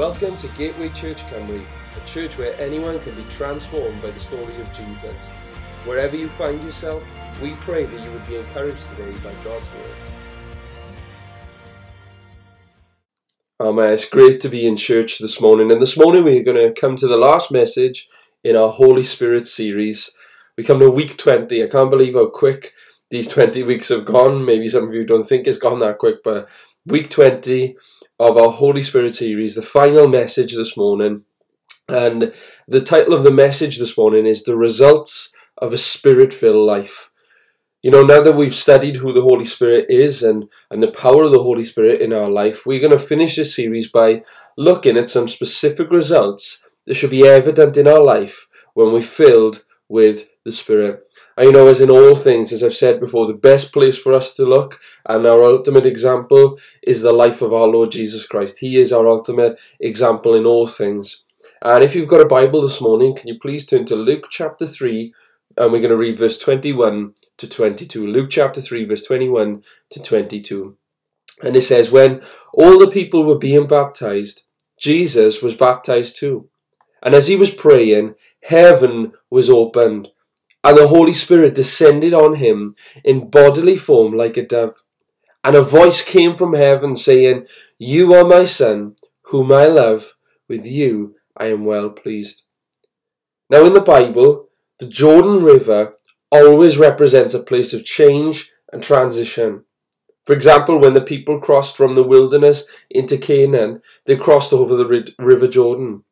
Welcome to Gateway Church Cymru, a church where anyone can be transformed by the story of Jesus. Wherever you find yourself, we pray that you would be encouraged today by God's Word. Amen. It's great to be in church this morning, and this morning we're going to come to the last message in our Holy Spirit series. We come to week 20. I can't believe how quick these 20 weeks have gone. Maybe some of you don't think it's gone that quick, but week 20 of our Holy Spirit series, the final message this morning. And the title of the message this morning is The Results of a Spirit Filled Life. You know, now that we've studied who the Holy Spirit is and, and the power of the Holy Spirit in our life, we're going to finish this series by looking at some specific results that should be evident in our life when we're filled with the Spirit. I know, as in all things, as I've said before, the best place for us to look and our ultimate example is the life of our Lord Jesus Christ. He is our ultimate example in all things. And if you've got a Bible this morning, can you please turn to Luke chapter 3 and we're going to read verse 21 to 22. Luke chapter 3, verse 21 to 22. And it says, When all the people were being baptized, Jesus was baptized too. And as he was praying, heaven was opened and the Holy Spirit descended on him in bodily form like a dove. And a voice came from heaven saying, You are my Son, whom I love. With you I am well pleased. Now, in the Bible, the Jordan River always represents a place of change and transition. For example, when the people crossed from the wilderness into Canaan, they crossed over the River Jordan.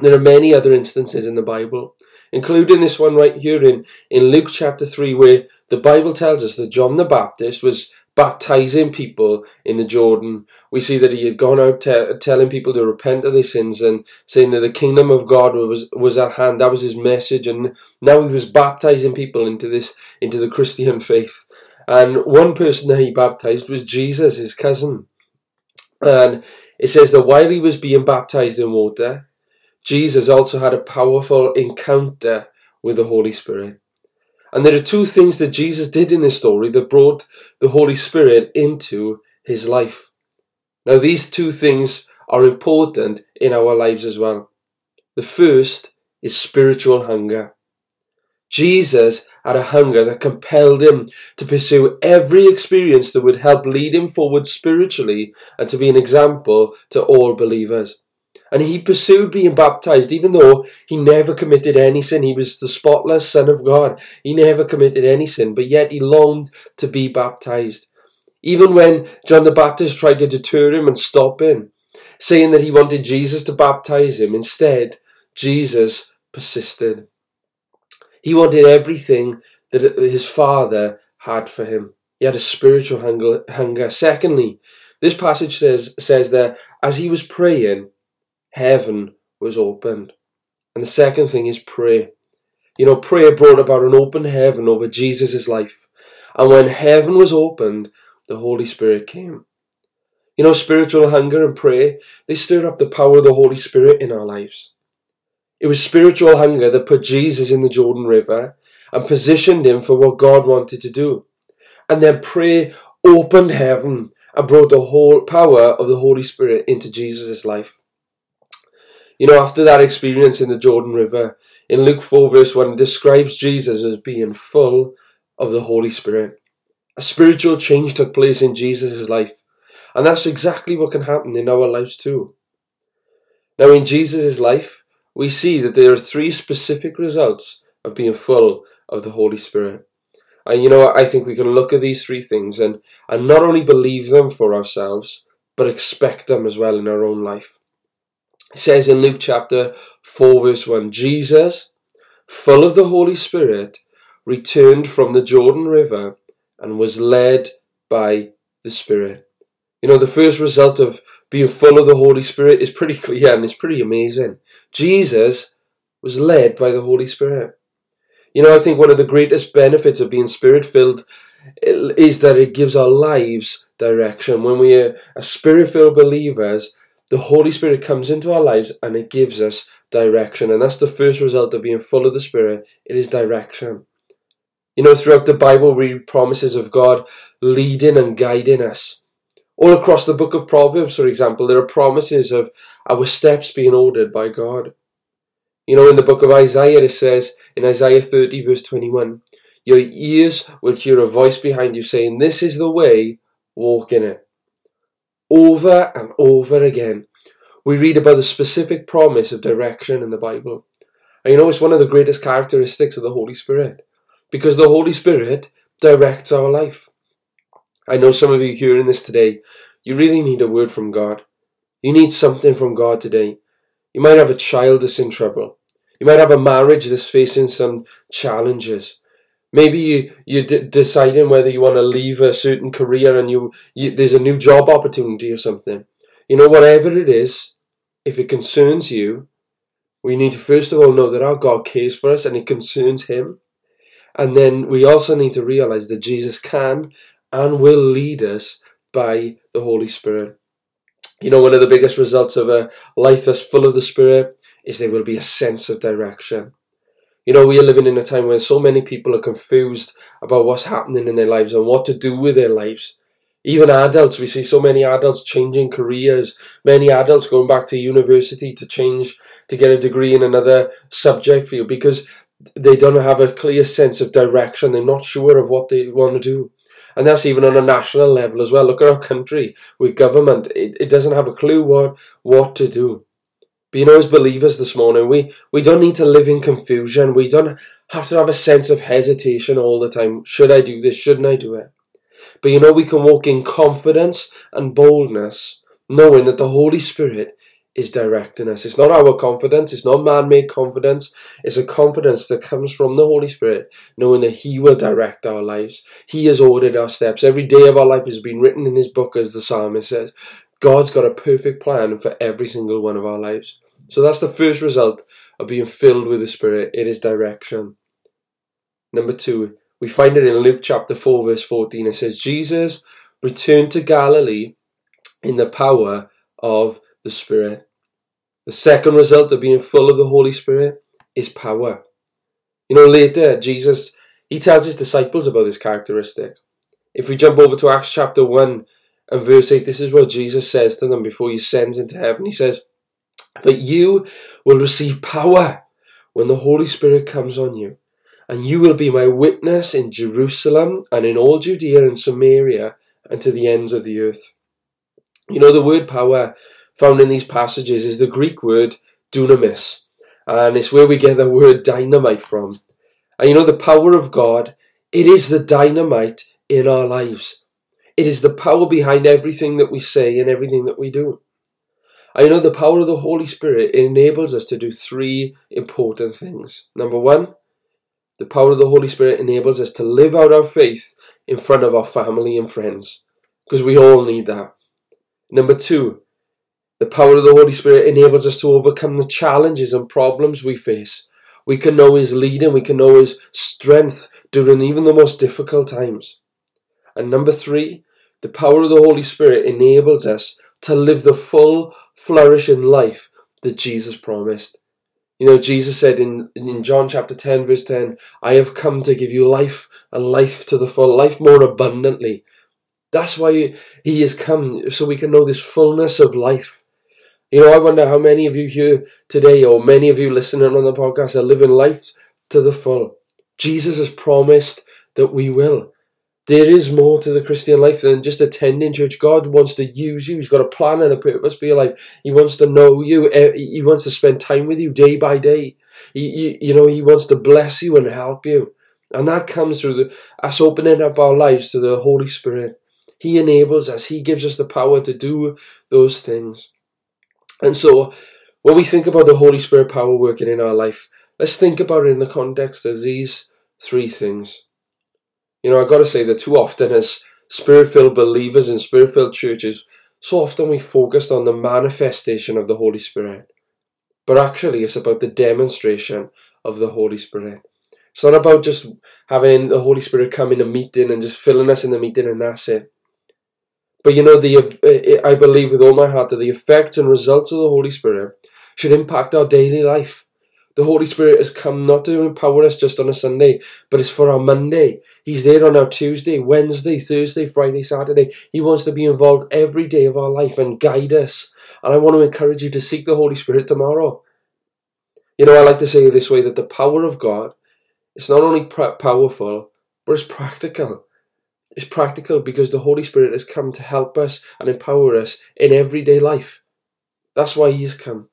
There are many other instances in the Bible including this one right here in, in Luke chapter 3, where the Bible tells us that John the Baptist was baptizing people in the Jordan. We see that he had gone out te- telling people to repent of their sins and saying that the kingdom of God was was at hand. That was his message, and now he was baptizing people into this into the Christian faith. And one person that he baptized was Jesus, his cousin. And it says that while he was being baptized in water, Jesus also had a powerful encounter with the Holy Spirit. And there are two things that Jesus did in this story that brought the Holy Spirit into his life. Now, these two things are important in our lives as well. The first is spiritual hunger. Jesus had a hunger that compelled him to pursue every experience that would help lead him forward spiritually and to be an example to all believers. And he pursued being baptized, even though he never committed any sin. He was the spotless Son of God. He never committed any sin, but yet he longed to be baptized. Even when John the Baptist tried to deter him and stop him, saying that he wanted Jesus to baptize him, instead, Jesus persisted. He wanted everything that his Father had for him. He had a spiritual hunger. Secondly, this passage says, says that as he was praying, heaven was opened. And the second thing is pray. You know, prayer brought about an open heaven over Jesus' life. And when heaven was opened, the Holy Spirit came. You know, spiritual hunger and prayer, they stir up the power of the Holy Spirit in our lives. It was spiritual hunger that put Jesus in the Jordan River and positioned him for what God wanted to do. And then prayer opened heaven and brought the whole power of the Holy Spirit into Jesus' life. You know, after that experience in the Jordan River, in Luke 4, verse 1, describes Jesus as being full of the Holy Spirit. A spiritual change took place in Jesus' life, and that's exactly what can happen in our lives too. Now, in Jesus' life, we see that there are three specific results of being full of the Holy Spirit. And you know, I think we can look at these three things and, and not only believe them for ourselves, but expect them as well in our own life. Says in Luke chapter 4, verse 1 Jesus, full of the Holy Spirit, returned from the Jordan River and was led by the Spirit. You know, the first result of being full of the Holy Spirit is pretty clear and it's pretty amazing. Jesus was led by the Holy Spirit. You know, I think one of the greatest benefits of being spirit filled eh, is that it gives our lives direction. When we are spirit filled believers, the Holy Spirit comes into our lives and it gives us direction. And that's the first result of being full of the Spirit. It is direction. You know, throughout the Bible, we read promises of God leading and guiding us. All across the book of Proverbs, for example, there are promises of our steps being ordered by God. You know, in the book of Isaiah, it says in Isaiah 30, verse 21, Your ears will hear a voice behind you saying, This is the way, walk in it. Over and over again, we read about the specific promise of direction in the Bible. And you know, it's one of the greatest characteristics of the Holy Spirit because the Holy Spirit directs our life. I know some of you hearing this today, you really need a word from God. You need something from God today. You might have a child that's in trouble. You might have a marriage that's facing some challenges. Maybe you, you're d- deciding whether you want to leave a certain career and you, you there's a new job opportunity or something. You know, whatever it is, if it concerns you, we need to first of all know that our God cares for us and it concerns Him. And then we also need to realize that Jesus can and will lead us by the Holy Spirit. You know, one of the biggest results of a life that's full of the Spirit is there will be a sense of direction. You know, we are living in a time where so many people are confused about what's happening in their lives and what to do with their lives. Even adults, we see so many adults changing careers, many adults going back to university to change, to get a degree in another subject field because they don't have a clear sense of direction. They're not sure of what they want to do. And that's even on a national level as well. Look at our country with government. It, it doesn't have a clue what, what to do. But you know, as believers this morning, we, we don't need to live in confusion. We don't have to have a sense of hesitation all the time. Should I do this? Shouldn't I do it? But you know, we can walk in confidence and boldness, knowing that the Holy Spirit is directing us. It's not our confidence, it's not man made confidence, it's a confidence that comes from the Holy Spirit, knowing that He will direct our lives. He has ordered our steps. Every day of our life has been written in His book, as the psalmist says. God's got a perfect plan for every single one of our lives. So that's the first result of being filled with the Spirit. It is direction. Number two, we find it in Luke chapter 4, verse 14. It says, Jesus returned to Galilee in the power of the Spirit. The second result of being full of the Holy Spirit is power. You know, later, Jesus, he tells his disciples about this characteristic. If we jump over to Acts chapter 1 and verse 8, this is what Jesus says to them before he sends into heaven. He says, But you will receive power when the Holy Spirit comes on you, and you will be my witness in Jerusalem and in all Judea and Samaria and to the ends of the earth. You know, the word power found in these passages is the Greek word dunamis, and it's where we get the word dynamite from. And you know, the power of God, it is the dynamite in our lives. It is the power behind everything that we say and everything that we do. And you know, the power of the Holy Spirit enables us to do three important things. Number one, the power of the Holy Spirit enables us to live out our faith in front of our family and friends, because we all need that. Number two, the power of the Holy Spirit enables us to overcome the challenges and problems we face. We can know His leading, we can know His strength during even the most difficult times. And number three, the power of the Holy Spirit enables us to live the full, flourishing life that Jesus promised. You know, Jesus said in, in John chapter 10, verse 10, I have come to give you life and life to the full, life more abundantly. That's why He has come, so we can know this fullness of life. You know, I wonder how many of you here today, or many of you listening on the podcast, are living life to the full. Jesus has promised that we will. There is more to the Christian life than just attending church. God wants to use you. He's got a plan and a purpose for your life. He wants to know you. Eh, he wants to spend time with you day by day. He, you know, He wants to bless you and help you. And that comes through the, us opening up our lives to the Holy Spirit. He enables us. He gives us the power to do those things. And so, when we think about the Holy Spirit power working in our life, let's think about it in the context of these three things. You know, I've got to say that too often, as spirit filled believers in spirit filled churches, so often we focused on the manifestation of the Holy Spirit. But actually, it's about the demonstration of the Holy Spirit. It's not about just having the Holy Spirit come in a meeting and just filling us in the meeting and that's it. But you know, the uh, I believe with all my heart that the effects and results of the Holy Spirit should impact our daily life. The Holy Spirit has come not to empower us just on a Sunday, but it's for our Monday. He's there on our Tuesday, Wednesday, Thursday, Friday, Saturday. He wants to be involved every day of our life and guide us. And I want to encourage you to seek the Holy Spirit tomorrow. You know, I like to say it this way that the power of God is not only powerful, but it's practical. It's practical because the Holy Spirit has come to help us and empower us in everyday life. That's why He has come.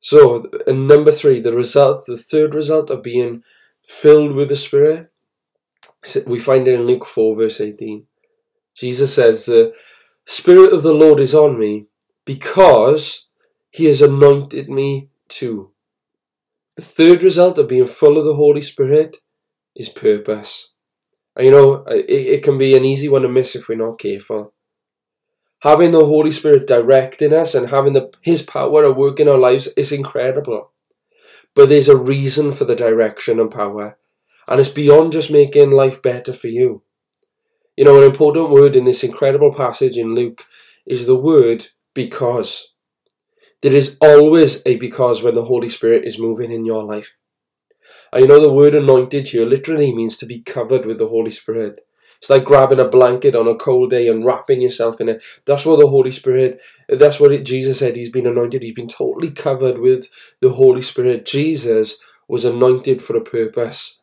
So, and number three, the result, the third result of being filled with the Spirit, we find it in Luke 4, verse 18. Jesus says, The Spirit of the Lord is on me because he has anointed me to. The third result of being full of the Holy Spirit is purpose. And you know, it, it can be an easy one to miss if we're not careful having the Holy Spirit directing us and having the, His power at work in our lives is incredible. But there's a reason for the direction and power, and it's beyond just making life better for you. You know, an important word in this incredible passage in Luke is the word because. There is always a because when the Holy Spirit is moving in your life. And you know, the word anointed here literally means to be covered with the Holy Spirit. It's like grabbing a blanket on a cold day and wrapping yourself in it. That's what the Holy Spirit, that's what it, Jesus said. He's been anointed. He's been totally covered with the Holy Spirit. Jesus was anointed for a purpose.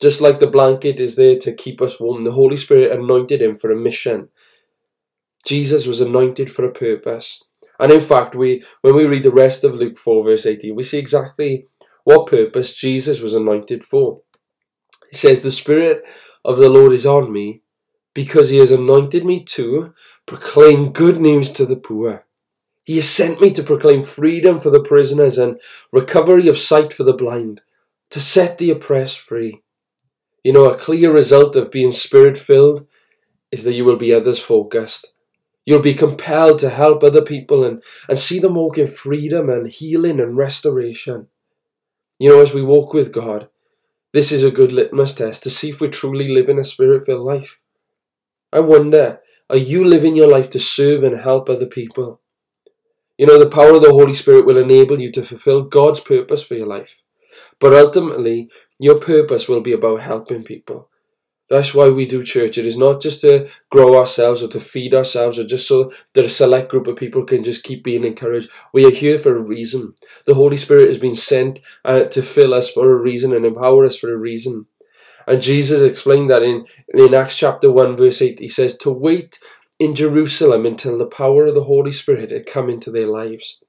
Just like the blanket is there to keep us warm, the Holy Spirit anointed him for a mission. Jesus was anointed for a purpose. And in fact, we when we read the rest of Luke 4, verse 18, we see exactly what purpose Jesus was anointed for. He says, The Spirit of the Lord is on me, because he has anointed me to proclaim good news to the poor. He has sent me to proclaim freedom for the prisoners and recovery of sight for the blind, to set the oppressed free. You know, a clear result of being spirit filled is that you will be others focused. You'll be compelled to help other people and, and see them walk in freedom and healing and restoration. You know, as we walk with God, this is a good litmus test to see if we're truly living a spirit filled life. I wonder, are you living your life to serve and help other people? You know, the power of the Holy Spirit will enable you to fulfill God's purpose for your life. But ultimately, your purpose will be about helping people. That's why we do church. It is not just to grow ourselves or to feed ourselves or just so that a select group of people can just keep being encouraged. We are here for a reason. The Holy Spirit has been sent uh, to fill us for a reason and empower us for a reason. And Jesus explained that in, in Acts chapter 1, verse 8. He says, To wait in Jerusalem until the power of the Holy Spirit had come into their lives.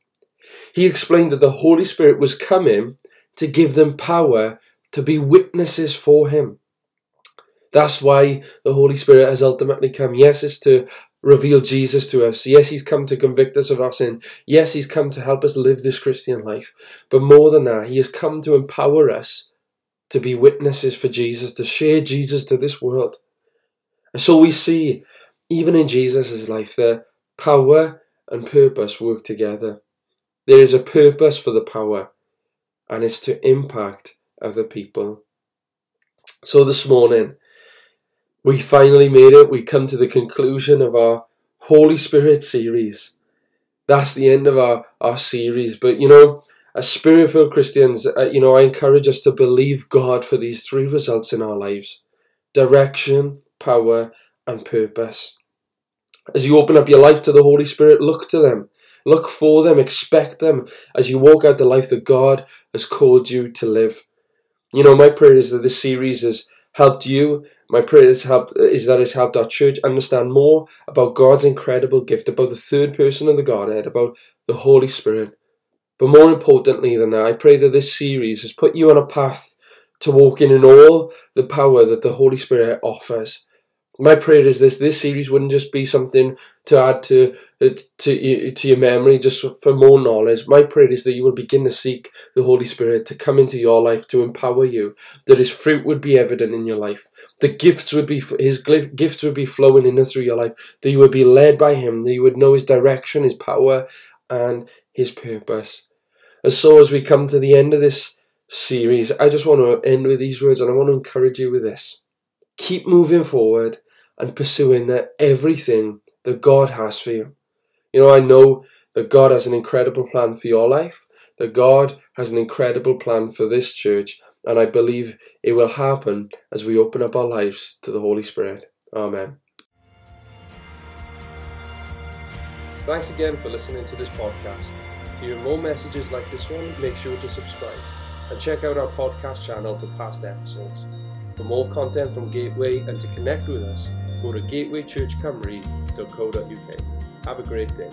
He explained that the Holy Spirit was coming to give them power to be witnesses for Him. That's why the Holy Spirit has ultimately come. Yes, it's to reveal Jesus to us. Yes, He's come to convict us of our sin. Yes, He's come to help us live this Christian life. But more than that, He has come to empower us to be witnesses for Jesus, to share Jesus to this world. And so we see, even in Jesus' life, that power and purpose work together. There is a purpose for the power, and it's to impact other people. So this morning, we finally made it. We come to the conclusion of our Holy Spirit series. That's the end of our, our series. But you know, as spirit filled Christians, uh, you know, I encourage us to believe God for these three results in our lives direction, power, and purpose. As you open up your life to the Holy Spirit, look to them. Look for them, expect them as you walk out the life that God has called you to live. You know, my prayer is that this series has helped you my prayer is, help, is that it's helped our church understand more about God's incredible gift, about the third person of the Godhead, about the Holy Spirit. But more importantly than that, I pray that this series has put you on a path to walking in all the power that the Holy Spirit offers my prayer is this: this series wouldn't just be something to add to uh, to to your memory, just for more knowledge. My prayer is that you will begin to seek the Holy Spirit to come into your life to empower you. That His fruit would be evident in your life. The gifts would be His gifts would be flowing in and through your life. That you would be led by Him. That you would know His direction, His power, and His purpose. And so, as we come to the end of this series, I just want to end with these words, and I want to encourage you with this keep moving forward and pursuing the, everything that God has for you. You know, I know that God has an incredible plan for your life, that God has an incredible plan for this church, and I believe it will happen as we open up our lives to the Holy Spirit. Amen. Thanks again for listening to this podcast. To hear more messages like this one, make sure to subscribe and check out our podcast channel for past episodes. For more content from Gateway and to connect with us, go to gatewaychurchcymru.co.uk. Have a great day.